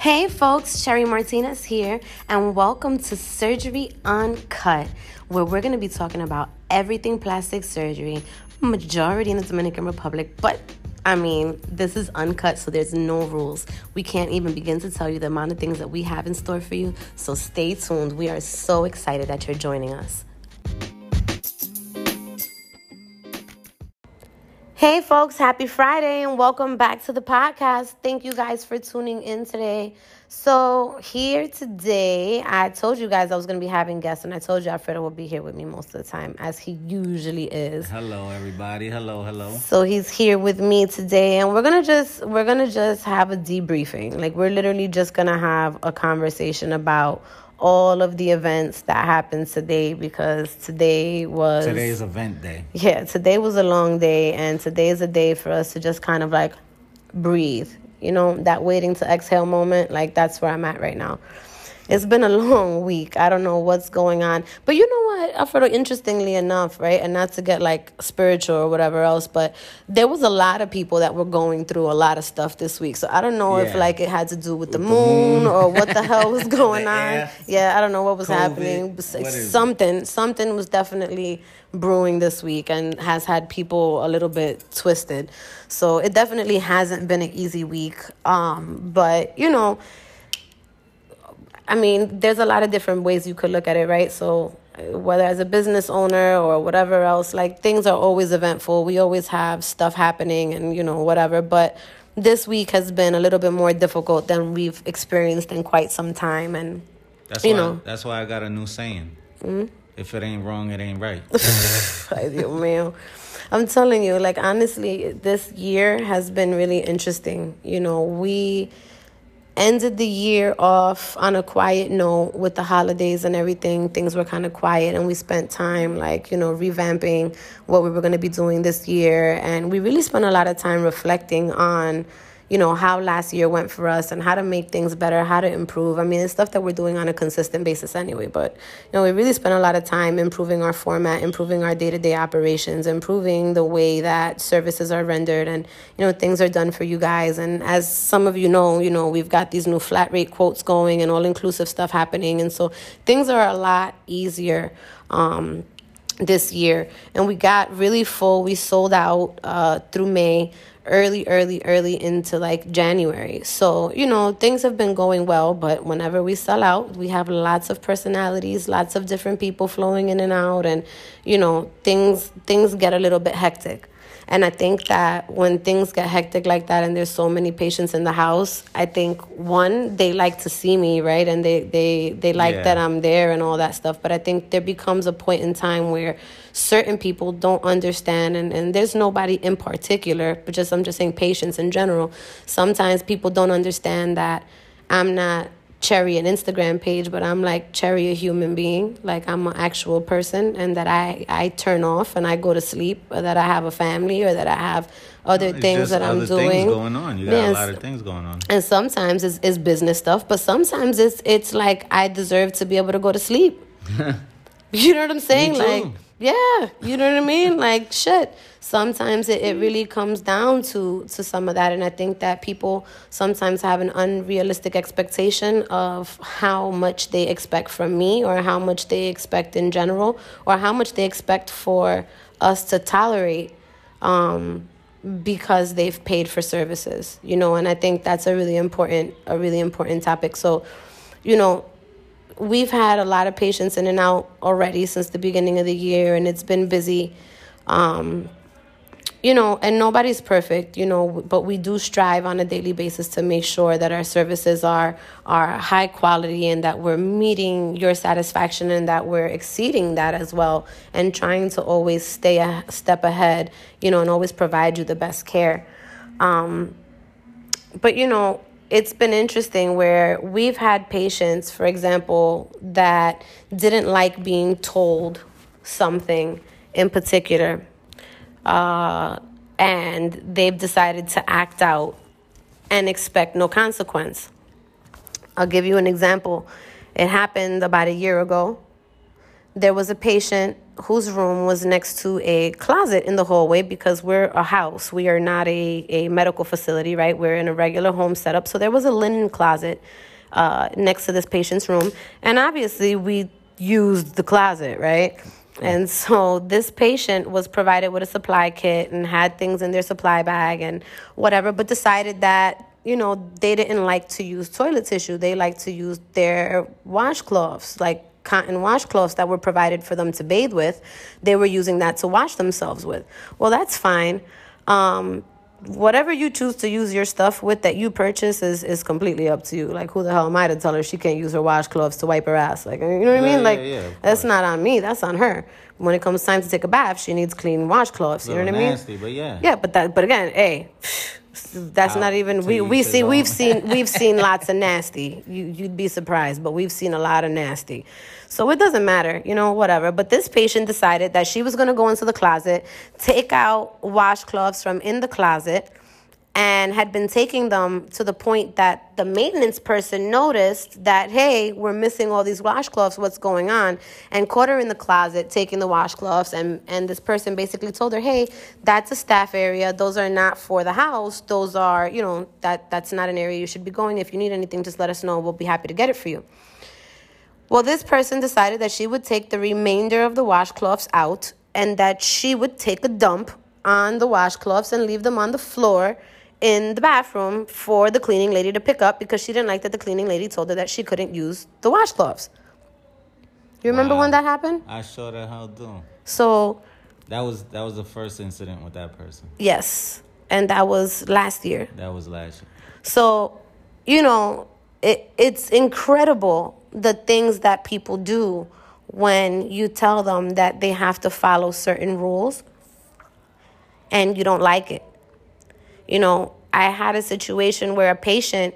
Hey folks, Sherry Martinez here, and welcome to Surgery Uncut, where we're going to be talking about everything plastic surgery, majority in the Dominican Republic, but I mean, this is uncut, so there's no rules. We can't even begin to tell you the amount of things that we have in store for you, so stay tuned. We are so excited that you're joining us. Hey, folks, happy Friday and welcome back to the podcast. Thank you guys for tuning in today. So, here today, I told you guys I was going to be having guests, and I told you Alfredo will be here with me most of the time, as he usually is. Hello, everybody. Hello, hello. So, he's here with me today, and we're going to just, we're going to just have a debriefing. Like, we're literally just going to have a conversation about all of the events that happened today because today was today's event day. Yeah, today was a long day, and today is a day for us to just kind of like breathe. You know, that waiting to exhale moment, like that's where I'm at right now. It's been a long week. I don't know what's going on. But you know what, Alfredo, interestingly enough, right? And not to get like spiritual or whatever else, but there was a lot of people that were going through a lot of stuff this week. So I don't know yeah. if like it had to do with, with the, moon, the, moon or what the hell was going on. Yeah, I don't know what was COVID, happening. What something, something was definitely brewing this week and has had people a little bit twisted. So it definitely hasn't been an easy week. Um, but you know, I mean, there's a lot of different ways you could look at it, right? So, whether as a business owner or whatever else, like things are always eventful. We always have stuff happening and, you know, whatever. But this week has been a little bit more difficult than we've experienced in quite some time. And, that's you why, know, that's why I got a new saying. Mm-hmm. If it ain't wrong, it ain't right. Mío. I'm telling you, like, honestly, this year has been really interesting. You know, we ended the year off on a quiet note with the holidays and everything. Things were kind of quiet, and we spent time, like, you know, revamping what we were going to be doing this year. And we really spent a lot of time reflecting on you know, how last year went for us and how to make things better, how to improve. I mean, it's stuff that we're doing on a consistent basis anyway, but, you know, we really spent a lot of time improving our format, improving our day to day operations, improving the way that services are rendered and, you know, things are done for you guys. And as some of you know, you know, we've got these new flat rate quotes going and all inclusive stuff happening. And so things are a lot easier. Um, this year and we got really full we sold out uh, through may early, early, early into like January. So, you know, things have been going well, but whenever we sell out, we have lots of personalities, lots of different people flowing in and out and, you know, things things get a little bit hectic. And I think that when things get hectic like that and there's so many patients in the house, I think one, they like to see me, right? And they they they like yeah. that I'm there and all that stuff. But I think there becomes a point in time where certain people don't understand and, and there's nobody in particular, but just I'm just saying patients in general. Sometimes people don't understand that I'm not Cherry an Instagram page, but I'm like Cherry a human being, like I'm an actual person, and that I I turn off and I go to sleep, or that I have a family, or that I have other things that I'm doing. Things going on. You got yes. a lot of things going on. And sometimes it's, it's business stuff, but sometimes it's it's like I deserve to be able to go to sleep. you know what I'm saying? Like yeah, you know what I mean? Like shit. Sometimes it, it really comes down to to some of that and I think that people sometimes have an unrealistic expectation of how much they expect from me or how much they expect in general or how much they expect for us to tolerate um, because they've paid for services, you know, and I think that's a really important a really important topic. So, you know, we've had a lot of patients in and out already since the beginning of the year, and it's been busy. Um, you know, and nobody's perfect, you know, but we do strive on a daily basis to make sure that our services are are high quality and that we're meeting your satisfaction and that we're exceeding that as well and trying to always stay a step ahead, you know, and always provide you the best care. Um, but you know, it's been interesting where we've had patients, for example, that didn't like being told something in particular. Uh, and they've decided to act out and expect no consequence. I'll give you an example. It happened about a year ago. There was a patient whose room was next to a closet in the hallway because we're a house. We are not a, a medical facility, right? We're in a regular home setup. So there was a linen closet uh, next to this patient's room. And obviously, we used the closet, right? And so this patient was provided with a supply kit and had things in their supply bag and whatever, but decided that you know, they didn't like to use toilet tissue. They like to use their washcloths, like cotton washcloths that were provided for them to bathe with. They were using that to wash themselves with. Well, that's fine. Um, whatever you choose to use your stuff with that you purchase is, is completely up to you. Like, who the hell am I to tell her she can't use her washcloths to wipe her ass? Like, you know what I mean? Yeah, like, yeah, yeah, that's not on me. That's on her. When it comes time to take a bath, she needs clean washcloths. You know what I mean? nasty, but yeah. Yeah, but that, but again, hey, that's not even we we see we've seen we've seen lots of nasty. You you'd be surprised, but we've seen a lot of nasty. So it doesn't matter, you know, whatever. But this patient decided that she was going to go into the closet, take out washcloths from in the closet, and had been taking them to the point that the maintenance person noticed that, hey, we're missing all these washcloths, what's going on? And caught her in the closet taking the washcloths. And, and this person basically told her, hey, that's a staff area. Those are not for the house. Those are, you know, that, that's not an area you should be going. If you need anything, just let us know. We'll be happy to get it for you. Well, this person decided that she would take the remainder of the washcloths out and that she would take a dump on the washcloths and leave them on the floor in the bathroom for the cleaning lady to pick up because she didn't like that the cleaning lady told her that she couldn't use the washcloths. You remember Wow. when that happened? I sure the hell do. So, That was that was the first incident with that person. yes, and that was last year. That was last year. So, you know, it, it's incredible the things that people do when you tell them that they have to follow certain rules and you don't like it. You know, I had a situation where a patient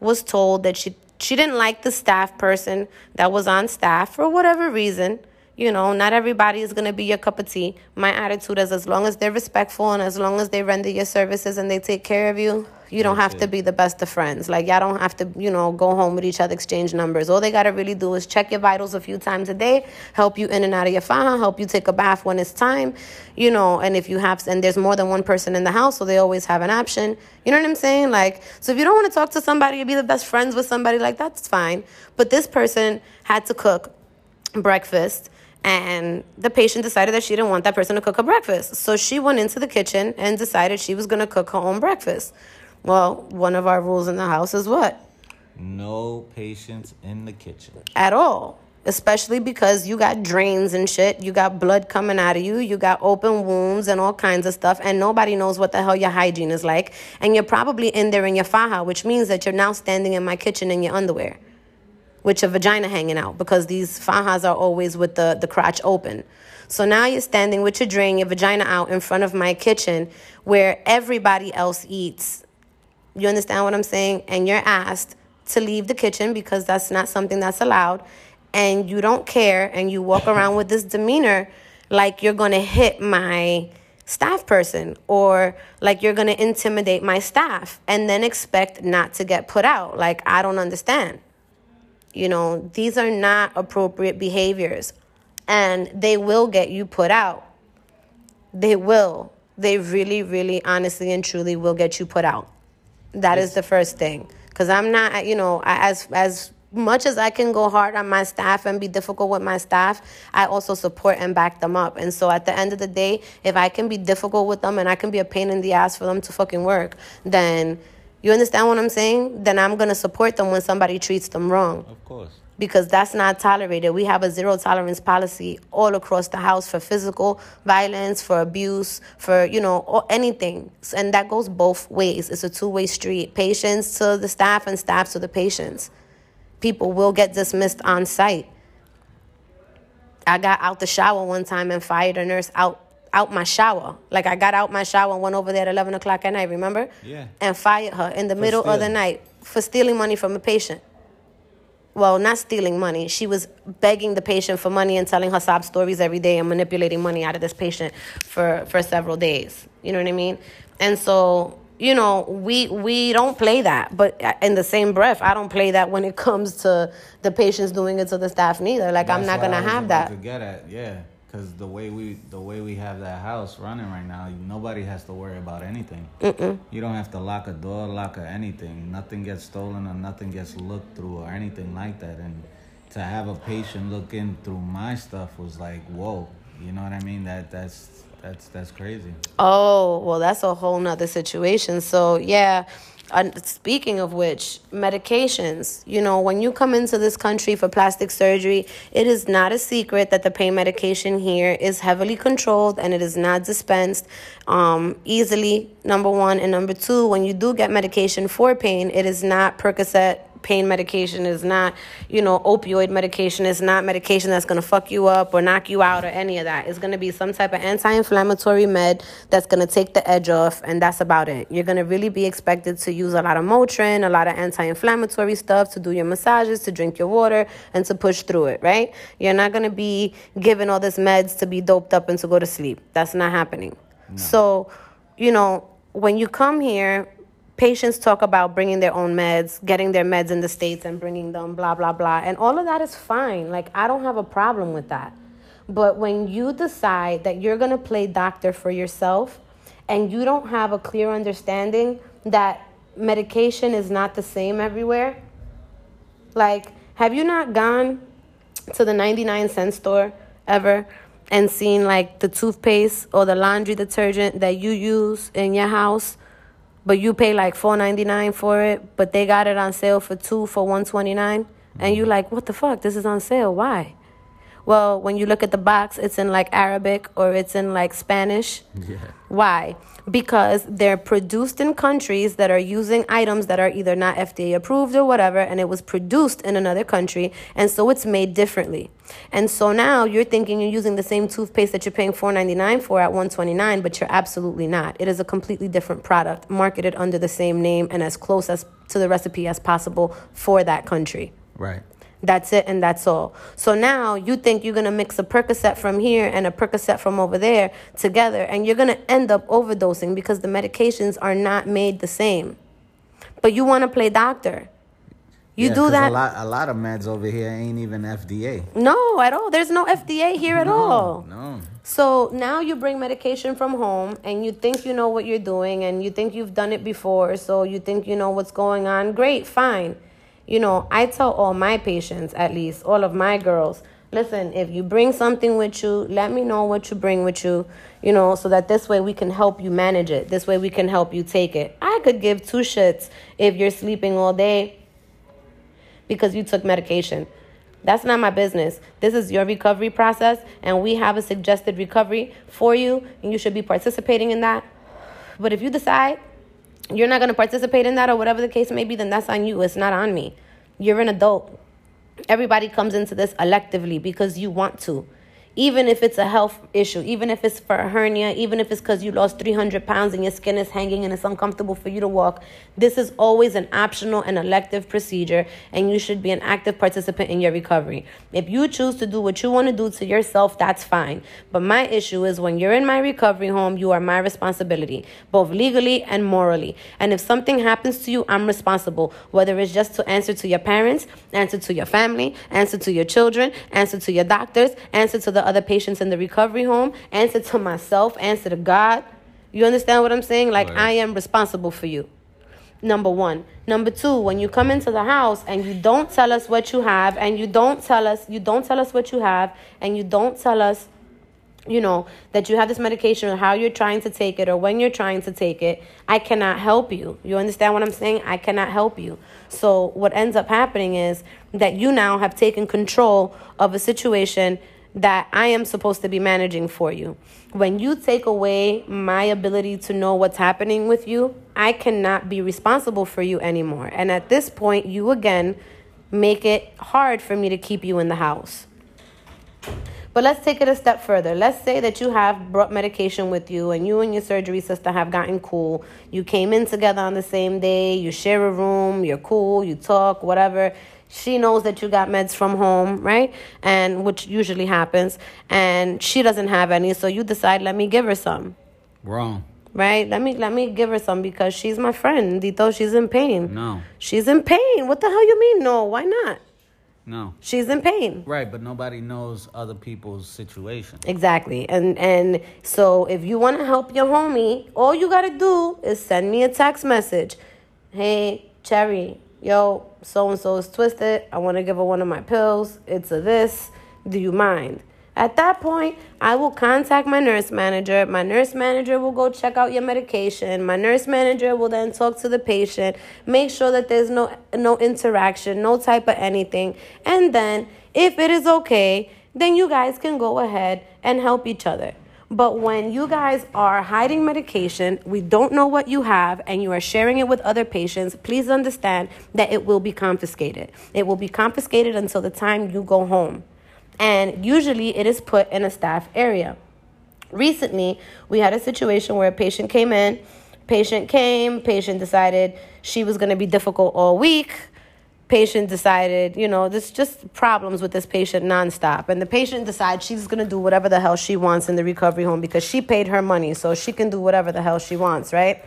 was told that she she didn't like the staff person that was on staff for whatever reason. You know, not everybody is going to be your cup of tea. My attitude is as long as they're respectful and as long as they render your services and they take care of you, you don't have to be the best of friends. Like, y'all don't have to, you know, go home with each other, exchange numbers. All they got to really do is check your vitals a few times a day, help you in and out of your faja, help you take a bath when it's time, you know, and if you have, and there's more than one person in the house, so they always have an option. You know what I'm saying? Like, so if you don't want to talk to somebody or be the best friends with somebody, like, that's fine. But this person had to cook breakfast and the patient decided that she didn't want that person to cook her breakfast. So she went into the kitchen and decided she was going to cook her own breakfast. Well, one of our rules in the house is what? No patients in the kitchen. At all. Especially because you got drains and shit. You got blood coming out of you. You got open wounds and all kinds of stuff. And nobody knows what the hell your hygiene is like. And you're probably in there in your faja, which means that you're now standing in my kitchen in your underwear with your vagina hanging out because these fajas are always with the, the crotch open. So now you're standing with your drain, your vagina out in front of my kitchen where everybody else eats. You understand what I'm saying? And you're asked to leave the kitchen because that's not something that's allowed. And you don't care and you walk around with this demeanor like you're to hit my staff person or like you're to intimidate my staff and then expect not to get put out. Like, I don't understand. You know, these are not appropriate behaviors and they will get you put out. They will. They really, really, honestly, and truly will get you put out. That is the first thing. Because I'm not, you know, I- as as much as I can go hard on my staff and be difficult with my staff, I also support and back them up. And so at the end of the day, if I can be difficult with them and I can be a pain in the ass for them to fucking work, then you understand what I'm saying? Then I'm gonna support them when somebody treats them wrong Of course. Because that's not tolerated. We have a zero tolerance policy all across the house for physical violence, for abuse, for you know or anything, and that goes both ways. It's a two way street. Patients to the staff and staff to the patients. People will get dismissed on site. I got out the shower one time and fired a nurse out out my shower. Like I got out my shower and went over there at eleven o'clock at night. Remember? Yeah. And fired her in the middle of the night for stealing money from a patient well, not stealing money. She was begging the patient for money and telling her sob stories every day and manipulating money out of this patient for, for several days. You know what I mean? And so you know, we we don't play that. But in the same breath, I don't play that when it comes to the patients doing it to the staff neither. Like I'm not gonna have that. To get at, yeah, because the way we the way we have that house running right now, nobody has to worry about anything. Mm-mm. You don't have to lock a door, lock a anything. Nothing gets stolen or nothing gets looked through or anything like that. And to have a patient look in through my stuff was like, whoa. You know what I mean? That that's that's that's crazy. Oh well, that's a whole nother situation. So yeah. Uh, speaking of which, medications. You know, when you come into this country for plastic surgery, it is not a secret that the pain medication here is heavily controlled and it is not dispensed um, easily. Number one. And number two, when you do get medication for pain, it is not Percocet, pain medication is not, you know, opioid medication is not medication that's going to fuck you up or knock you out or any of that. It's going to be some type of anti-inflammatory med that's going to take the edge off and that's about it. You're going to really be expected to use a lot of Motrin, a lot of anti-inflammatory stuff to do your massages, to drink your water and to push through it, right? You're not going to be given all this meds to be doped up and to go to sleep. That's not happening. No. So, you know, when you come here, patients talk about bringing their own meds, getting their meds in the States and bringing them, blah, blah, blah. And all of that is fine. Like, I don't have a problem with that. But when you decide that you're going to play doctor for yourself and you don't have a clear understanding that medication is not the same everywhere, like, have you not gone to the 99 cent store ever and seen like the toothpaste or the laundry detergent that you use in your house? But you pay like four ninety nine for it, but they got it on sale for two for one twenty nine, and you like, what the fuck? This is on sale. Why? Well, when you look at the box, it's in like Arabic or it's in like Spanish. Yeah. Why? Because they're produced in countries that are using items that are either not FDA approved or whatever, and it was produced in another country, and so it's made differently. And so now you're thinking you're using the same toothpaste that you're paying $4.99 for at 129, but you're absolutely not. It is a completely different product, marketed under the same name and as close as to the recipe as possible for that country. Right. That's it and that's all. So now you think you're going to mix a Percocet from here and a Percocet from over there together and you're going to end up overdosing because the medications are not made the same. But you want to play doctor. You yeah, do that. A lot, a lot of meds over here ain't even FDA. No, at all. There's no FDA here at no, all. No. So now you bring medication from home and you think you know what you're doing and you think you've done it before, so you think you know what's going on. Great, fine. You know, I tell all my patients, at least, all of my girls, listen, if you bring something with you, let me know what you bring with you, you know, so that this way we can help you manage it. This way we can help you take it. I could give two shits if you're sleeping all day because you took medication. That's not my business. This is your recovery process, and we have a suggested recovery for you, and you should be participating in that. But if you decide you're not going to participate in that or whatever the case may be, then that's on you. It's not on me. You're an adult. Everybody comes into this electively because you want to even if it's a health issue, even if it's for a hernia, even if it's because you lost 300 pounds and your skin is hanging and it's uncomfortable for you to walk, this is always an optional and elective procedure, and you should be an active participant in your recovery. If you choose to do what you want to do to yourself, that's fine. But my issue is when you're in my recovery home, you are my responsibility, both legally and morally. And if something happens to you, I'm responsible, whether it's just to answer to your parents, answer to your family, answer to your children, answer to your doctors, answer to the other patients in the recovery home, answer to myself, answer to God. You understand what I'm saying? Like, right. I am responsible for you. Number one. Number two, when you come into the house and you don't tell us what you have, and you don't tell us, you don't tell us what you have, and you don't tell us you know, that you have this medication or how you're trying to take it or when you're trying to take it, I cannot help you. You understand what I'm saying? I cannot help you. So, what ends up happening is that you now have taken control of a situation that I am supposed to be managing for you. When you take away my ability to know what's happening with you, I cannot be responsible for you anymore. And at this point, you again make it hard for me to keep you in the house. But let's take it a step further. Let's say that you have brought medication with you and you and your surgery sister have gotten cool. You came in together on the same day, you share a room, you're cool, you talk, whatever she knows that you got meds from home, right? And which usually happens. And she doesn't have any, so you decide, let me give her some. Wrong. right? Let me let me give her some because she's my friend. Dito, she's in pain. No. She's in pain. What the hell you mean? No, why not? No. She's in pain. Right, but nobody knows other people's situation. Exactly. And and so if you want to help your homie, all you got to do is send me a text message. Hey, Cherry, yo, so and so is twisted. I want to give her one of my pills. It's a this. Do you mind? At that point, I will contact my nurse manager. My nurse manager will go check out your medication. My nurse manager will then talk to the patient, make sure that there's no no interaction, no type of anything. And then, if it is okay, then you guys can go ahead and help each other. But when you guys are hiding medication, we don't know what you have, and you are sharing it with other patients, please understand that it will be confiscated. It will be confiscated until the time you go home and usually it is put in a staff area. Recently, we had a situation where a patient came in, patient came, patient decided she was going to be difficult all week. Patient decided, you know, there's just problems with this patient nonstop. And the patient decides she's going to do whatever the hell she wants in the recovery home because she paid her money, so she can do whatever the hell she wants, right?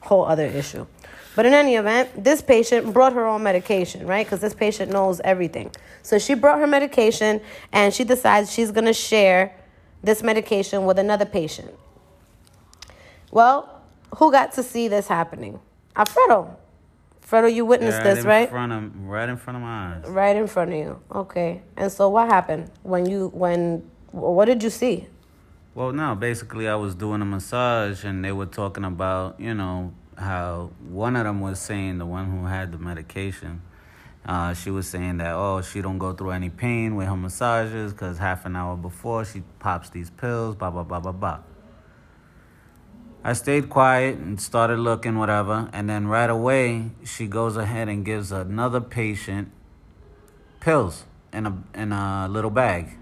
Whole other issue. But in any event, this patient brought her own medication, right? Because this patient knows everything. So she brought her medication and she decides she's going to share this medication with another patient. Well, who got to see this happening? Alfredo. Fredo, you witnessed right this, in right? Front of, right in front of my eyes. Right in front of you. Okay. And so what happened when you when what did you see? Well, no, basically I was doing a massage and they were talking about, you know, how one of them was saying the one who had the medication uh, she was saying that oh she don't go through any pain with her massages because half an hour before she pops these pills blah blah blah blah blah i stayed quiet and started looking whatever and then right away she goes ahead and gives another patient pills in a in a little bag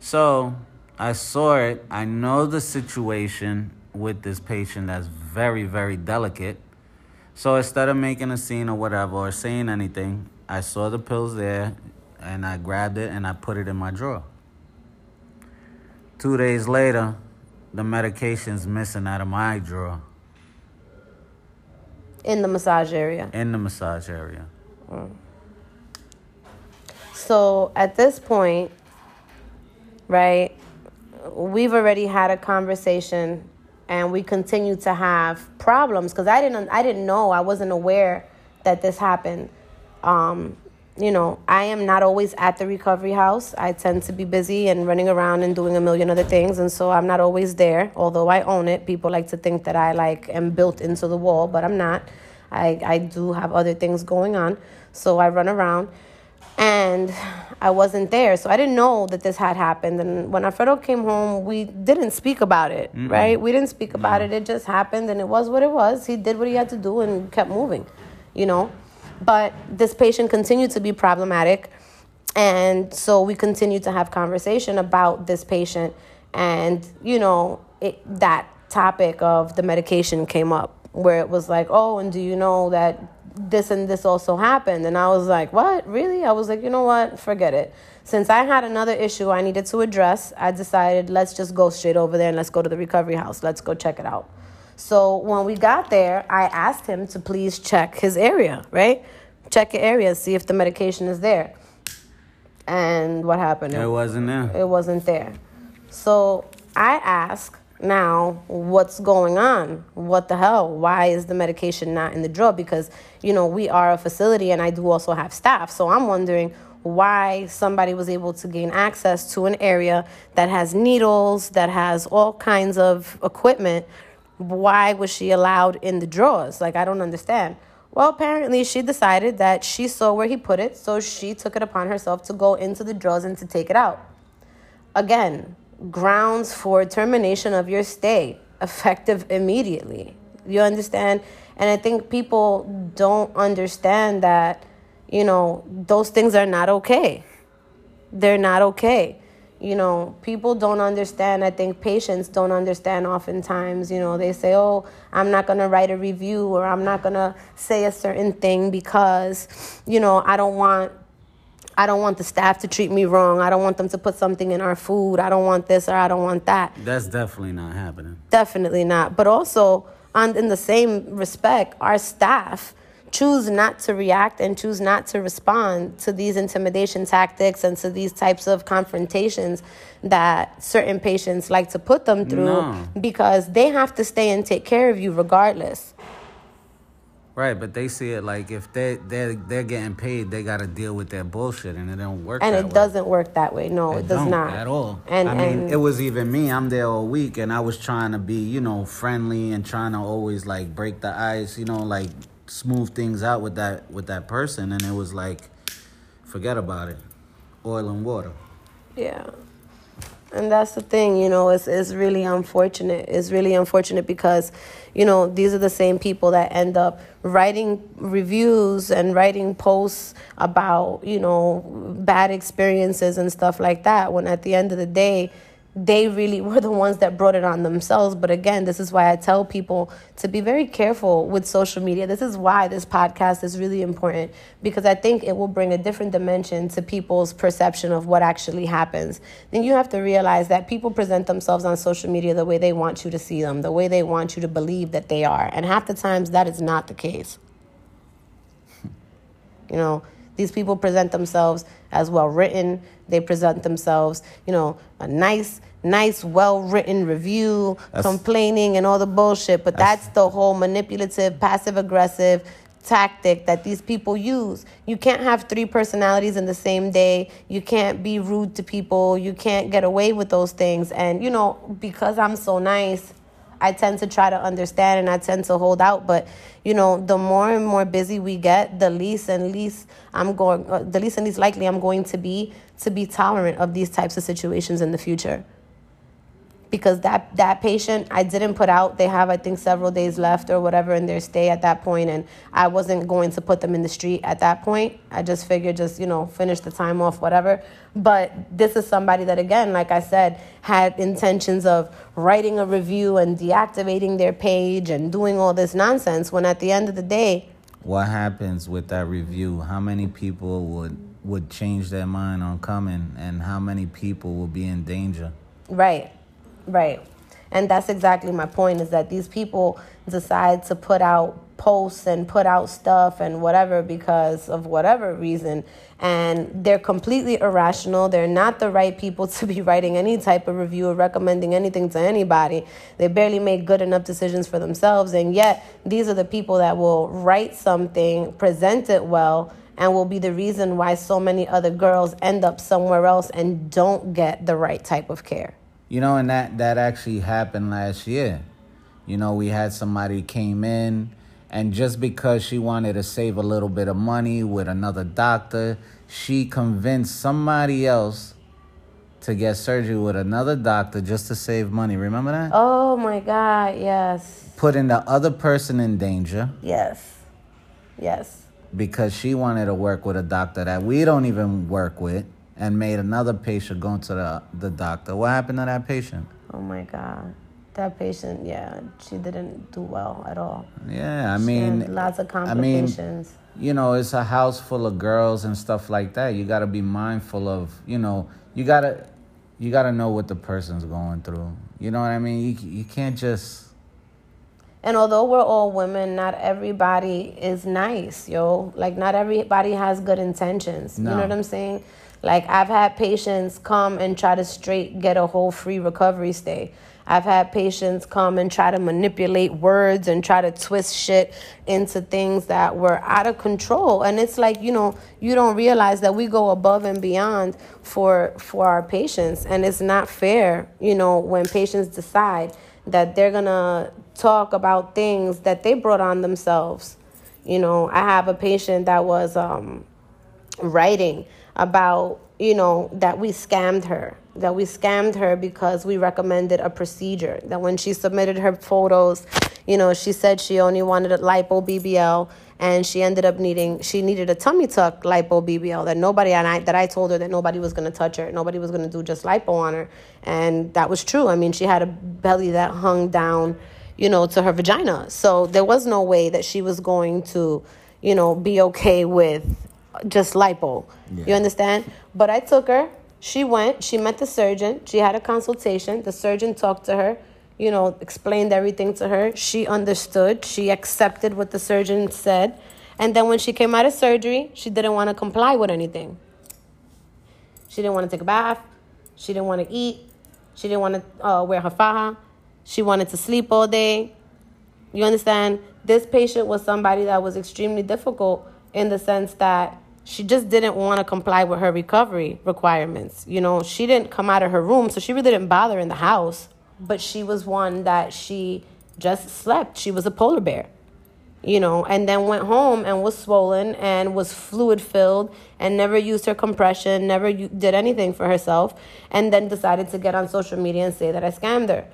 so i saw it i know the situation with this patient that's very, very delicate. So instead of making a scene or whatever or saying anything, I saw the pills there and I grabbed it and I put it in my drawer. Two days later, the medication's missing out of my drawer. In the massage area. In the massage area. Mm. So at this point, right, we've already had a conversation and we continue to have problems because I didn't I didn't know I wasn't aware that this happened. Um, you know, I am not always at the recovery house. I tend to be busy and running around and doing a million other things, and so I'm not always there. Although I own it, people like to think that I like am built into the wall, but I'm not. I I do have other things going on, so I run around and I wasn't there. So I didn't know that this had happened. And when Alfredo came home, we didn't speak about it, mm right? We didn't speak about no. it. It just happened and it was what it was. He did what he had to do and kept moving, you know? But this patient continued to be problematic. And so we continued to have conversation about this patient. And, you know, it, that topic of the medication came up where it was like, oh, and do you know that this and this also happened. And I was like, what? Really? I was like, you know what? Forget it. Since I had another issue I needed to address, I decided let's just go straight over there and let's go to the recovery house. Let's go check it out. So when we got there, I asked him to please check his area, right? Check your area, see if the medication is there. And what happened? It wasn't there. It wasn't there. So I ask now what's going on what the hell why is the medication not in the drawer because you know we are a facility and i do also have staff so i'm wondering why somebody was able to gain access to an area that has needles that has all kinds of equipment why was she allowed in the drawers like i don't understand well apparently she decided that she saw where he put it so she took it upon herself to go into the drawers and to take it out again grounds for termination of your stay effective immediately. You understand? And I think people don't understand that, you know, those things are not okay. They're not okay. You know, people don't understand. I think patients don't understand oftentimes. You know, they say, oh, I'm not going to write a review or I'm not going to say a certain thing because, you know, I don't want I don't want the staff to treat me wrong. I don't want them to put something in our food. I don't want this or I don't want that. That's definitely not happening. Definitely not. But also, on in the same respect, our staff choose not to react and choose not to respond to these intimidation tactics and to these types of confrontations that certain patients like to put them through No. because they have to stay and take care of you regardless. Right, but they see it like if they they they're getting paid, they got to deal with their bullshit, and it don't work. And that it way. doesn't work that way. No, it, It does not at all. And I mean, and it was even me. I'm there all week, and I was trying to be, you know, friendly and trying to always like break the ice, you know, like smooth things out with that with that person, and it was like, forget about it, oil and water. Yeah. And that's the thing, you know, it's, it's really unfortunate. It's really unfortunate because, you know, these are the same people that end up writing reviews and writing posts about, you know, bad experiences and stuff like that. When at the end of the day, they really were the ones that brought it on themselves. But again, this is why I tell people to be very careful with social media. This is why this podcast is really important because I think it will bring a different dimension to people's perception of what actually happens. Then you have to realize that people present themselves on social media the way they want you to see them, the way they want you to believe that they are. And half the times that is not the case. You know, these people present themselves as well written. They present themselves, you know, a nice, nice, well written review, That's- complaining and all the bullshit. But that's the whole manipulative, passive aggressive tactic that these people use. You can't have three personalities in the same day. You can't be rude to people. You can't get away with those things. And, you know, because I'm so nice, I tend to try to understand and I tend to hold out. But you know, the more and more busy we get, the least and least I'm going, uh, the least and least likely I'm going to be to be tolerant of these types of situations in the future. Because that that patient I didn't put out. They have I think several days left or whatever in their stay at that point, and I wasn't going to put them in the street at that point. I just figured just you know finish the time off whatever. But this is somebody that again, like I said, had intentions of writing a review and deactivating their page and doing all this nonsense. When at the end of the day, What happens with that review? How many people would would change their mind on coming, and how many people will be in danger? Right, right. And that's exactly my point is that these people decide to put out posts and put out stuff and whatever because of whatever reason. And they're completely irrational. They're not the right people to be writing any type of review or recommending anything to anybody. They barely make good enough decisions for themselves. And yet, these are the people that will write something, present it well, and will be the reason why so many other girls end up somewhere else and don't get the right type of care. You know, and that that actually happened last year. You know, we had somebody came in and just because she wanted to save a little bit of money with another doctor, she convinced somebody else to get surgery with another doctor just to save money. Remember that? Oh my God, yes. Putting the other person in danger Yes. Yes. because she wanted to work with a doctor that we don't even work with and made another patient go to the the doctor. What happened to that patient? Oh my God. That patient, yeah, she didn't do well at all. Yeah, I She mean, lots of I mean, complications. you know, it's a house full of girls and stuff like that. You got to be mindful of, you know, you got to you got to know what the person's going through. You know what I mean? You you can't just And although we're all women, not everybody is nice, yo. Like, not everybody has good intentions. You know what I'm saying? Like, I've had patients come and try to straight get a whole free recovery stay. I've had patients come and try to manipulate words and try to twist shit into things that were out of control. And it's like, you know, you don't realize that we go above and beyond for for our patients. And it's not fair, you know, when patients decide that they're gonna talk about things that they brought on themselves. You know, I have a patient that was um, writing about, you know, that we scammed her, that we scammed her because we recommended a procedure. That when she submitted her photos, you know, she said she only wanted a lipo BBL and she ended up needing she needed a tummy tuck lipo BBL that nobody and I that I told her that nobody was to touch her, nobody was to do just lipo on her, and that was true. I mean, she had a belly that hung down, you know, to her vagina. So there was no way that she was going to, you know, be okay with just lipo. You understand? But I took her. She went. She met the surgeon. She had a consultation. The surgeon talked to her. You know, explained everything to her. She understood. She accepted what the surgeon said. And then when she came out of surgery, she didn't want to comply with anything. She didn't want to take a bath. She didn't want to eat. She didn't want to uh, wear her faja. She wanted to sleep all day. You understand? This patient was somebody that was extremely difficult in the sense that she just didn't want to comply with her recovery requirements. You know, she didn't come out of her room, so she really didn't bother in the house. But she was one that she just slept. She was a polar bear you know, and then went home and was swollen and was fluid filled and never used her compression, never u- did anything for herself, and then decided to get on social media and say that I scammed her.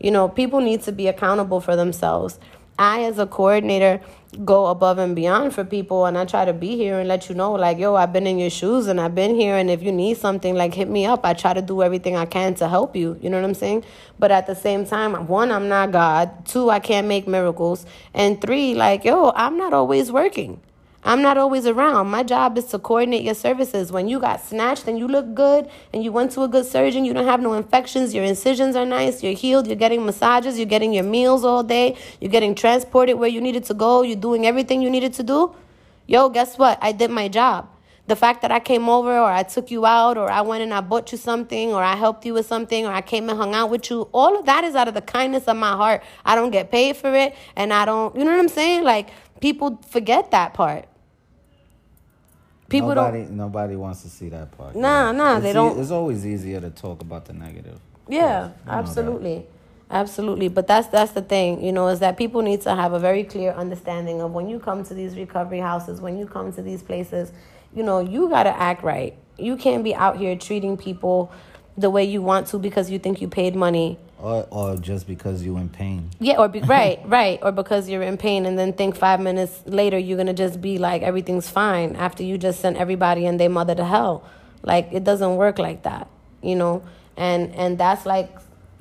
You know, people need to be accountable for themselves. I, as a coordinator, go above and beyond for people, and I try to be here and let you know, like, yo, I've been in your shoes and I've been here, and if you need something, like, hit me up. I try to do everything I can to help you. You know what I'm saying? But at the same time, one, I'm not God. Two, I can't make miracles. And three, like, yo, I'm not always working. I'm not always around. My job is to coordinate your services. When you got snatched and you look good and you went to a good surgeon, you don't have no infections, your incisions are nice, you're healed, you're getting massages, you're getting your meals all day, you're getting transported where you needed to go, you're doing everything you needed to do. Yo, guess what? I did my job. The fact that I came over or I took you out or I went and I bought you something or I helped you with something or I came and hung out with you, all of that is out of the kindness of my heart. I don't get paid for it and I don't, you know what I'm saying? Like, people forget that part. People nobody, don't. nobody wants to see that part. Nah, nah, they It's e- don't- It's always easier to talk about the negative. Yeah, You absolutely. Absolutely. But that's that's the thing, you know, is that people need to have a very clear understanding of when you come to these recovery houses, when you come to these places, you know, you got to act right. You can't be out here treating people the way you want to because you think you paid money. Or, or just because you're in pain. Yeah, or be right, right, or because you're in pain and then think 5 minutes later you're to just be like everything's fine after you just sent everybody and their mother to hell. Like it doesn't work like that, you know? And and that's like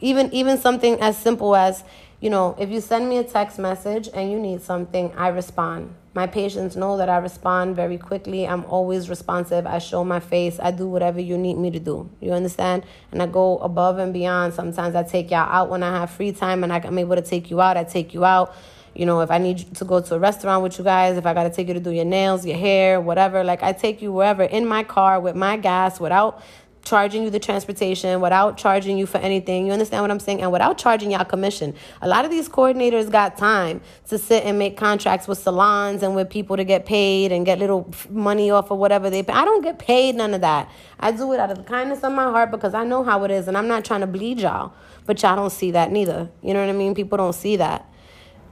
even even something as simple as you know if you send me a text message and you need something i respond my patients know that i respond very quickly. I'm always responsive. I show my face. I do whatever you need me to do. You understand? And i go above and beyond. Sometimes i take y'all out when i have free time and i'm able to take you out. I take you out. You know, if I need to go to a restaurant with you guys, if I got to take you to do your nails, your hair, whatever, like I take you wherever in my car with my gas without charging you the transportation, without charging you for anything. You understand what I'm saying? And without charging y'all commission. A lot of these coordinators got time to sit and make contracts with salons and with people to get paid and get little money off of whatever they pay. I don't get paid none of that. I do it out of the kindness of my heart because I know how it is and I'm not trying to bleed y'all. But y'all don't see that neither. You know what I mean? People don't see that.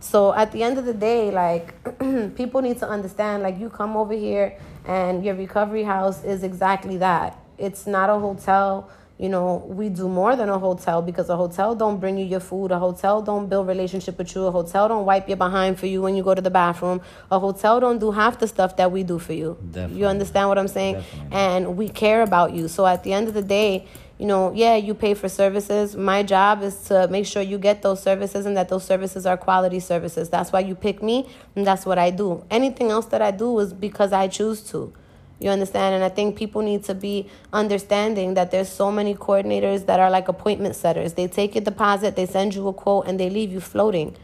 So at the end of the day, like people need to understand, like you come over here and your recovery house is exactly that. It's not a hotel. You know, we do more than a hotel because a hotel don't bring you your food. A hotel don't build relationship with you. A hotel don't wipe your behind for you when you go to the bathroom. A hotel don't do half the stuff that we do for you. Definitely. You understand what I'm saying? Definitely. And we care about you. So at the end of the day, you know, yeah, you pay for services. My job is to make sure you get those services and that those services are quality services. That's why you pick me, and that's what I do. Anything else that I do is because I choose to. You understand? And I think people need to be understanding that there's so many coordinators that are like appointment setters. They take a deposit, they send you a quote, and they leave you floating.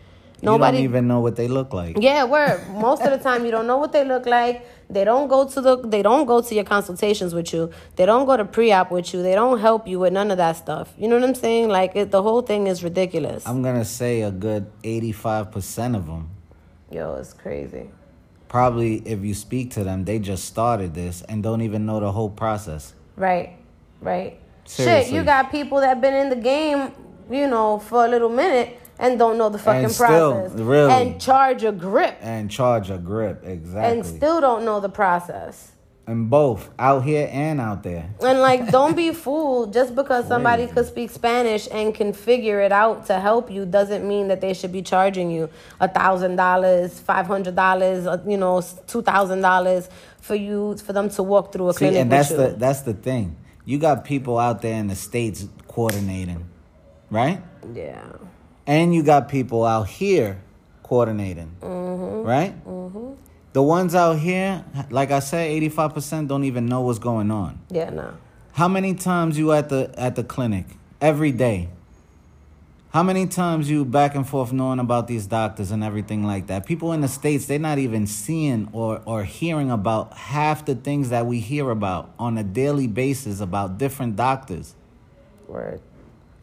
Nobody You don't even know what they look like. yeah, word. Most of the time, you don't know what they look like. They don't go to the. They don't go to your consultations with you. They don't go to pre-op with you. They don't help you with none of that stuff. You know what I'm saying? Like it, the whole thing is ridiculous. I'm gonna say a good 85% of them. Yo, it's crazy. Probably, if you speak to them, they just started this and don't even know the whole process. Right, right. Shit, you got people that been in the game, you know, for a little minute and don't know the fucking And still, process, really. and charge a grip, And charge a grip, exactly. and still don't know the process. And both out here and out there. And like, don't be fooled. Just because somebody Crazy. could speak Spanish and can figure it out to help you doesn't mean that they should be charging you a thousand dollars, five hundred dollars, uh, you know, two thousand dollars for you for them to walk through a See, clinic and that's the that's the thing. You got people out there in the states coordinating, right? yeah, And you got people out here coordinating, Mm-hmm. right? The ones out here, like I said, eighty five percent don't even know what's going on. Yeah, no. How many times you at the at the clinic every day? How many times you back and forth knowing about these doctors and everything like that? People in the states, they're not even seeing or or hearing about half the things that we hear about on a daily basis about different doctors. Word.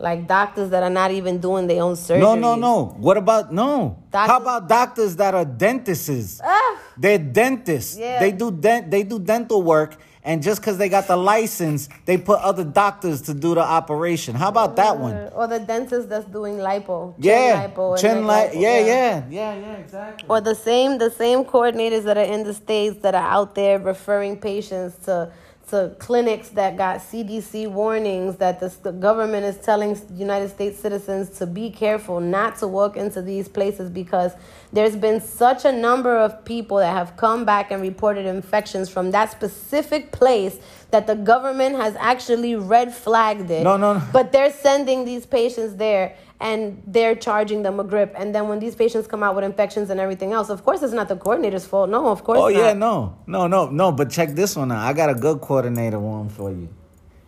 Like doctors that are not even doing their own surgery. No, no, no. What about no? How about doctors that are dentists? Ah, They're dentists. Yeah. They do dent. They do dental work, and just because they got the license, they put other doctors to do the operation. How about that one? or the dentist that's doing lipo. chin Yeah, lipo chin li- lipo, yeah, yeah, yeah, yeah, exactly. Or the same the same coordinators that are in the states that are out there referring patients to to clinics that got CDC warnings that the, the government is telling United States citizens to be careful not to walk into these places because there's been such a number of people that have come back and reported infections from that specific place that the government has actually red flagged it. No, no, no. But they're sending these patients there and they're charging them a grip. And then when these patients come out with infections and everything else, of course it's not the coordinator's fault. No, of course Oh not. Oh yeah, no, no, no, no. But check this one out. I got a good coordinator one for you.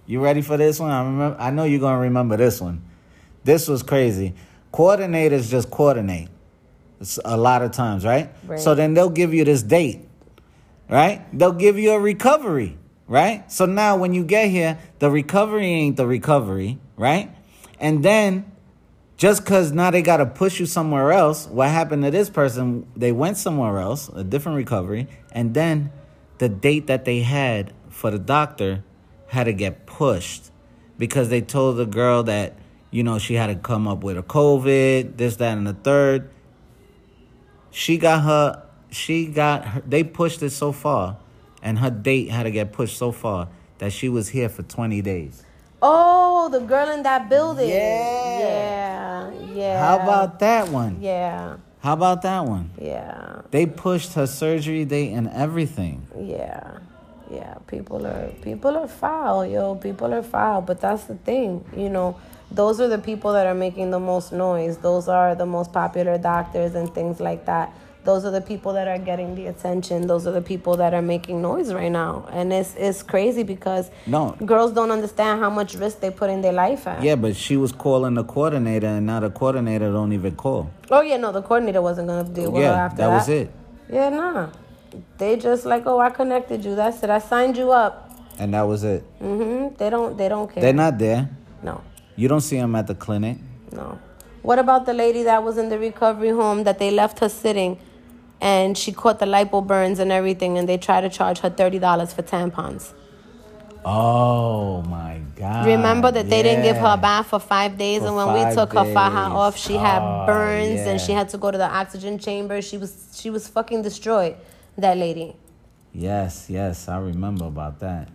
You ready for this one? I remember. I know you're gonna remember this one. This was crazy. Coordinators just coordinate. It's a lot of times, right? Right. So then they'll give you this date, right? They'll give you a recovery, right? So now when you get here, the recovery ain't the recovery, right? And then just because now they got to push you somewhere else, what happened to this person? They went somewhere else, a different recovery, and then the date that they had for the doctor had to get pushed because they told the girl that, you know, she had to come up with a COVID, this, that, and the third. She got her, she got her, they pushed it so far, and her date had to get pushed so far that she was here for 20 days. Oh, the girl in that building. Yeah. Yeah. Yeah. How about that one? Yeah. How about that one? Yeah. They pushed her surgery date and everything. Yeah. Yeah. People are people are foul, yo. People are foul. But that's the thing, you know. Those are the people that are making the most noise. Those are the most popular doctors and things like that. Those are the people that are getting the attention. Those are the people that are making noise right now. And it's it's crazy because No. girls don't understand how much risk they put in their life at. Yeah, but she was calling the coordinator, and now the coordinator don't even call. Oh yeah, no, the coordinator wasn't gonna deal with her after that that. was it. Yeah, nah. They just like, oh, I connected you. That's it. I signed you up. And that was it. hmm They don't. They don't care. They're not there. No, You don't see them at the clinic. no. What about the lady that was in the recovery home that they left her sitting, and she caught the lipo burns and everything, and they tried to charge her thirty dollars for tampons. Oh my God. Remember that they didn't give her a bath for five days, For and when we took her faja days. off, she had Oh, burns and she had to go to the oxygen chamber. She was she was fucking destroyed. That lady. Yes, yes, I remember about that.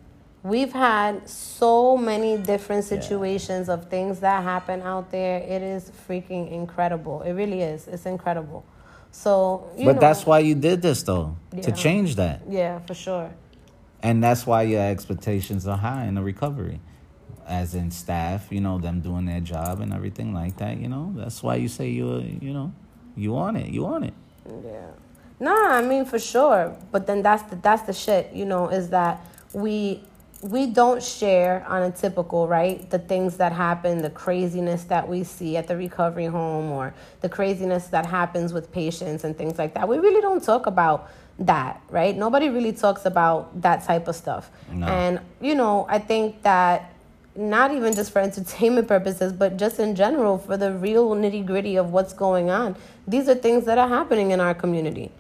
We've had so many different situations of things that happen out there. It is freaking incredible. It really is. It's incredible. So, you But know, that's why you did this, though, to change that. yeah, for sure. And that's why your expectations are high in the recovery. As in staff, you know, them doing their job and everything like that, you know. That's why you say you you know, you want it. You want it. Yeah. Nah, I mean for sure. But then that's the that's the shit, you know, is that we we don't share on a typical, right? The things that happen, the craziness that we see at the recovery home or the craziness that happens with patients and things like that. We really don't talk about that, right? Nobody really talks about that type of stuff. No. And you know, I think that not even just for entertainment purposes, but just in general for the real nitty gritty of what's going on. These are things that are happening in our community,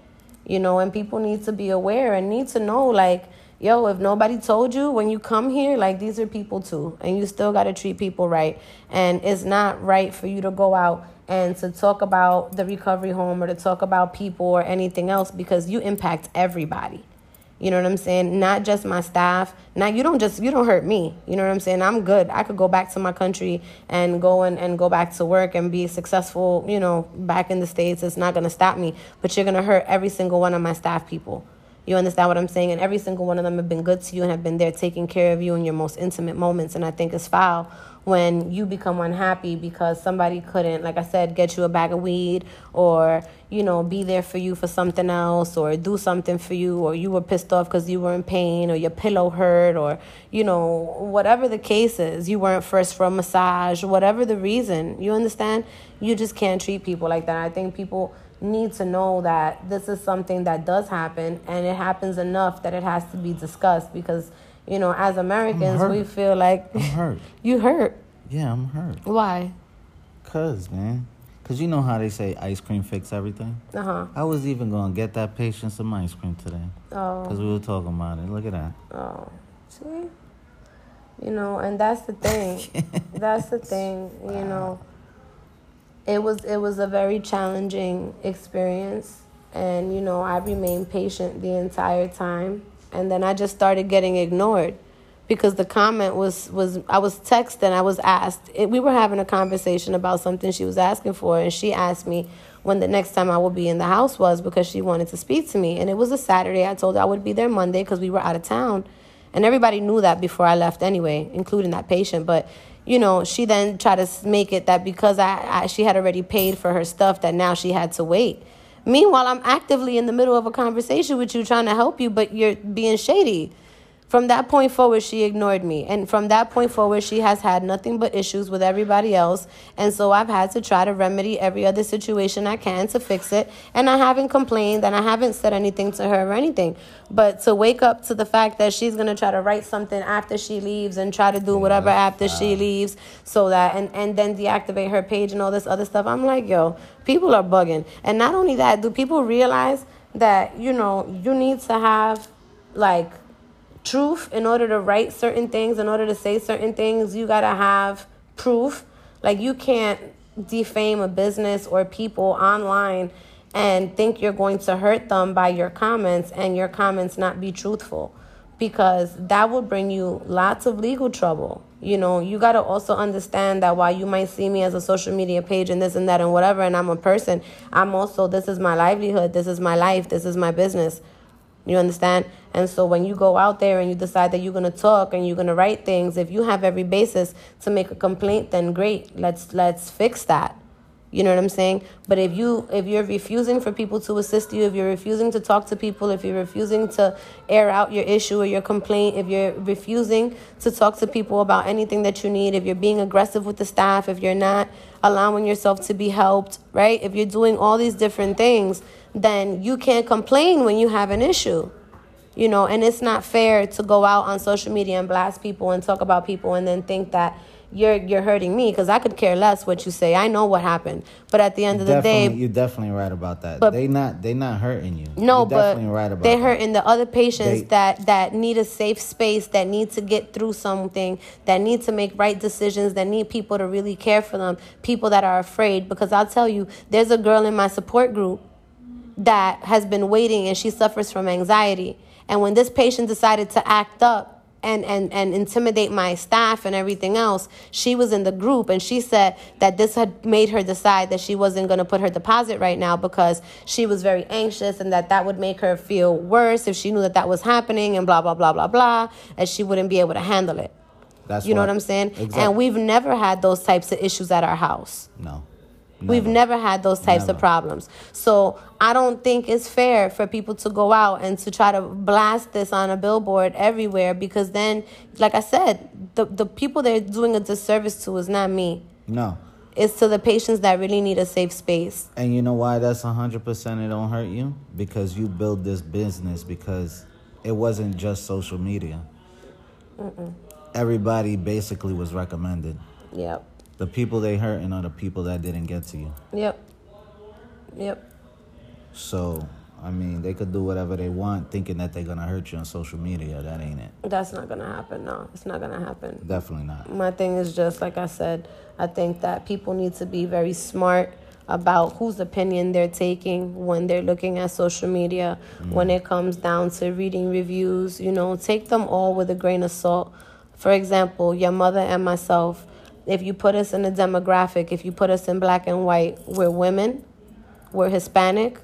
you know, and people need to be aware and need to know, like, yo, if nobody told you when you come here, like, these are people too, and you still got to treat people right. And it's not right for you to go out and to talk about the recovery home or to talk about people or anything else because you impact everybody. You know what I'm saying? Not just my staff. Now you don't just you don't hurt me. You know what I'm saying? I'm good. I could go back to my country and go and, and go back to work and be successful, you know, back in the States. It's not gonna stop me. But you're gonna hurt every single one of my staff people. You understand what I'm saying? And every single one of them have been good to you and have been there taking care of you in your most intimate moments. And I think it's foul when you become unhappy because somebody couldn't, like I said, get you a bag of weed or, you know, be there for you for something else or do something for you or you were pissed off because you were in pain or your pillow hurt or, you know, whatever the case is, you weren't first for a massage, whatever the reason, you understand? You just can't treat people like that. I think people need to know that this is something that does happen and it happens enough that it has to be discussed because you know, as Americans, we feel like I'm hurt. you hurt. Yeah, I'm hurt. Why? Cause man, cause you know how they say ice cream fix everything. Uh huh. I was even gonna get that patient some ice cream today. Oh. Cause we were talking about it. Look at that. Oh. See. You know, and that's the thing. that's the thing. You know. It was it was a very challenging experience, and you know I remained patient the entire time. And then I just started getting ignored because the comment was was I was texting I was asked it, we were having a conversation about something she was asking for. And she asked me when the next time I would be in the house was because she wanted to speak to me. And it was a Saturday. I told her I would be there Monday because we were out of town. And everybody knew that before I left anyway including that patient. But you know she then tried to make it that because I, I she had already paid for her stuff that now she had to wait Meanwhile, I'm actively in the middle of a conversation with you trying to help you, but you're being shady. From that point forward, she ignored me. And from that point forward, she has had nothing but issues with everybody else. And so I've had to try to remedy every other situation I can to fix it. And I haven't complained and I haven't said anything to her or anything. But to wake up to the fact that she's going to try to write something after she leaves and try to do whatever after she leaves so that, and, and then deactivate her page and all this other stuff, I'm like, yo, people are bugging. And not only that, do people realize that, you know, you need to have like, truth. In order to write certain things in order to say certain things you got to have proof. Like you can't defame a business or people online and think you're going to hurt them by your comments and your comments not be truthful because that will bring you lots of legal trouble. You know you got to also understand that while you might see me as a social media page and this and that and whatever and i'm a person i'm also this is my livelihood this is my life this is my business you understand? And so when you go out there and you decide that you're going to talk and you're going to write things, if you have every basis to make a complaint, then great. Let's let's fix that. You know what I'm saying? But if you if you're refusing for people to assist you, if you're refusing to talk to people, if you're refusing to air out your issue or your complaint, if you're refusing to talk to people about anything that you need, if you're being aggressive with the staff, if you're not allowing yourself to be helped, right? If you're doing all these different things, then you can't complain when you have an issue. You know, and it's not fair to go out on social media and blast people and talk about people and then think that you're you're hurting me because I could care less what you say. I know what happened, but at the end of the day, you're definitely right about that. But- they not they not hurting you. no, you're but definitely right about they're that. hurting the other patients They- that that need a safe space, that need to get through something, that need to make right decisions, that need people to really care for them, people that are afraid. Because I'll tell you, there's a girl in my support group that has been waiting and she suffers from anxiety. And when this patient decided to act up and, and, and intimidate my staff and everything else, she was in the group and she said that this had made her decide that she wasn't going to put her deposit right now because she was very anxious and that that would make her feel worse if she knew that that was happening and blah, blah, blah, blah, blah, and she wouldn't be able to handle it. That's You know what I'm saying? Exactly. And we've never had those types of issues at our house. no. We've never had those types Never. of problems. So I don't think it's fair for people to go out and to try to blast this on a billboard everywhere because then, like I said, the, the people they're doing a disservice to is not me. No. It's to the patients that really need a safe space. And you know why that's 100% it don't hurt you? Because you build this business because it wasn't just social media. Everybody basically was recommended. Yep. The people they hurting are the people that didn't get to you. Yep. Yep. So, I mean, they could do whatever they want thinking that they're going to hurt you on social media. That ain't it. That's not going to happen. No, it's not going to happen. Definitely not. My thing is just like I said, I think that people need to be very smart about whose opinion they're taking when they're looking at social media. Mm. When it comes down to reading reviews, you know, take them all with a grain of salt. For example, your mother and myself, if you put us in a demographic, if you put us in black and white, we're women, we're Hispanic,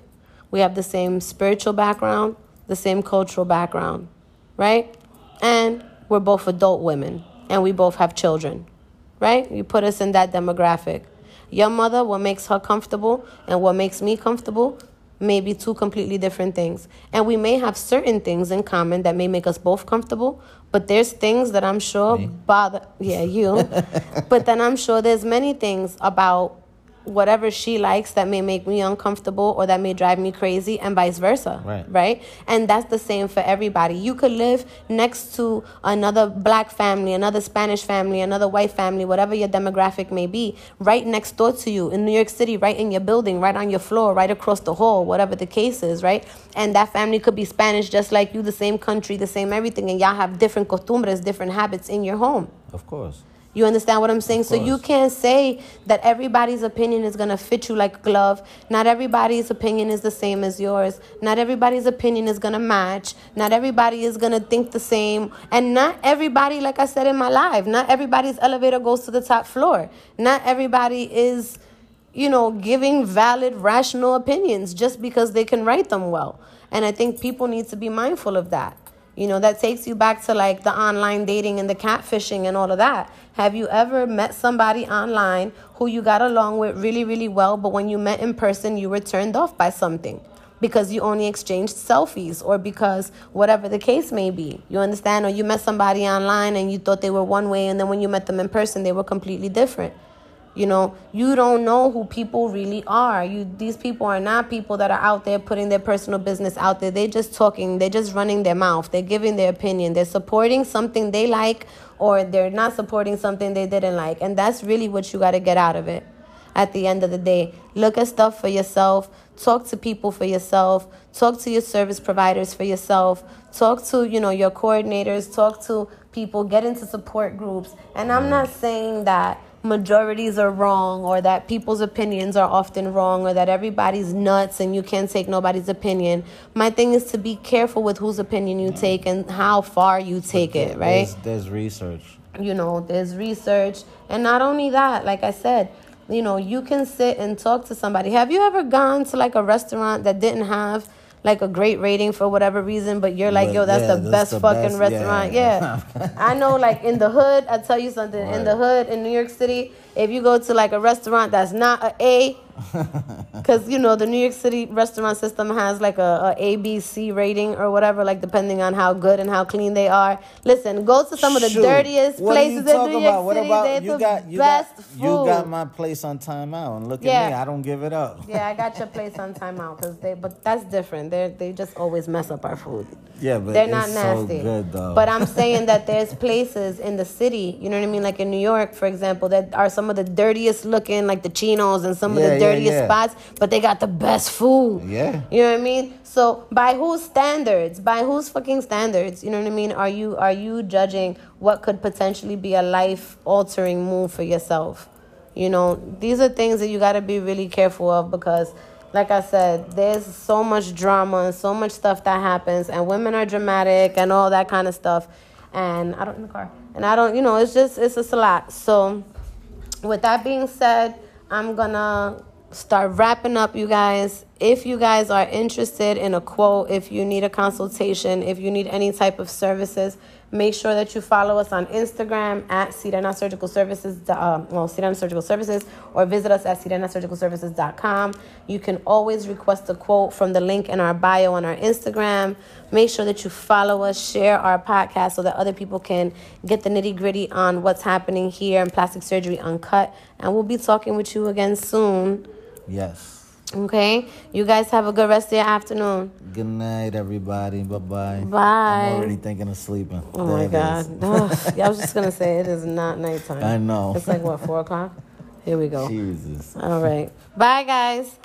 we have the same spiritual background, the same cultural background, right? And we're both adult women and we both have children. right? You put us in that demographic. Your mother, what makes her comfortable and what makes me comfortable may be two completely different things. And we may have certain things in common that may make us both comfortable, but there's things that I'm sure Me? bother yeah, you. but then I'm sure there's many things about whatever she likes that may make me uncomfortable or that may drive me crazy and vice versa Right. right and that's the same for everybody you could live next to another black family another spanish family another white family whatever your demographic may be right next door to you in new york city right in your building right on your floor right across the hall whatever the case is right and that family could be spanish just like you the same country the same everything and y'all have different costumbres different habits in your home Of course. You understand what I'm saying? So you can't say that everybody's opinion is going to fit you like a glove. Not everybody's opinion is the same as yours. Not everybody's opinion is going to match. Not everybody is going to think the same. And not everybody, like I said in my live, not everybody's elevator goes to the top floor. Not everybody is, you know, giving valid, rational opinions just because they can write them well. And I think people need to be mindful of that. You know, that takes you back to like the online dating and the catfishing and all of that. Have you ever met somebody online who you got along with really, really well, but when you met in person, you were turned off by something? Because you only exchanged selfies or because whatever the case may be. You understand? Or you met somebody online and you thought they were one way, and then when you met them in person, they were completely different. You know, you don't know who people really are. You these people are not people that are out there putting their personal business out there. They're just talking, they're just running their mouth. They're giving their opinion. They're supporting something they like or they're not supporting something they didn't like. And that's really what you got to get out of it. At the end of the day, look at stuff for yourself. Talk to people for yourself. Talk to your service providers for yourself. Talk to, you know, your coordinators. Talk to people. Get into support groups. And I'm not saying that majorities are wrong or that people's opinions are often wrong or that everybody's nuts and you can't take nobody's opinion. My thing is to be careful with whose opinion you take and how far you take it, right? There's, there's research. you know there's research and not only that like i said you know you can sit and talk to somebody have you ever gone to like a restaurant that didn't have like a great rating for whatever reason but you're like But yo that's yeah, the that's best the fucking best, restaurant yeah. yeah, i know like in the hood i tell you something in the hood in new york city if you go to like a restaurant that's not a a because you know the New York City restaurant system has like a, a A B C rating or whatever, like depending on how good and how clean they are. Listen, go to some of the Shoot. dirtiest What are you places in New talking York about? What City. about you the got you best got food. you got my place on timeout and look Yeah. at me, I don't give it up. yeah, I got your place on timeout because they, but that's different. They they just always mess up our food. Yeah, but They're it's not nasty. so good though. But I'm saying that there's places in the city, you know what I mean? Like in New York, for example, that are some of the dirtiest looking, like the chinos and some Yeah, of the yeah, dirtiest yeah. spots, but they got the best food. Yeah. You know what I mean? So by whose standards? By whose fucking standards? You know what I mean? Are you are you judging what could potentially be a life altering move for yourself? You know, these are things that you got to be really careful of because like I said, there's so much drama and so much stuff that happens and women are dramatic and all that kind of stuff. And I don't in the car. And I don't, you know, it's just it's just a lot. So with that being said, I'm gonna start wrapping up, you guys. If you guys are interested in a quote, if you need a consultation, if you need any type of services, make sure that you follow us on Instagram at Sirena Surgical Services, uh, well, Sirena Surgical Services, or visit us at sirenasurgicalservices.com. You can always request a quote from the link in our bio on our Instagram. Make sure that you follow us, share our podcast so that other people can get the nitty gritty on what's happening here in Plastic Surgery Uncut. And we'll be talking with you again soon. yes. Okay? You guys have a good rest of your afternoon. Good night, everybody. Bye bye. Bye. I'm already thinking of sleeping. Oh my There it God. Yeah, I was just to say it is not nighttime. I know. It's like, what, 4 o'clock? Here we go. Jesus. All right. Bye, guys.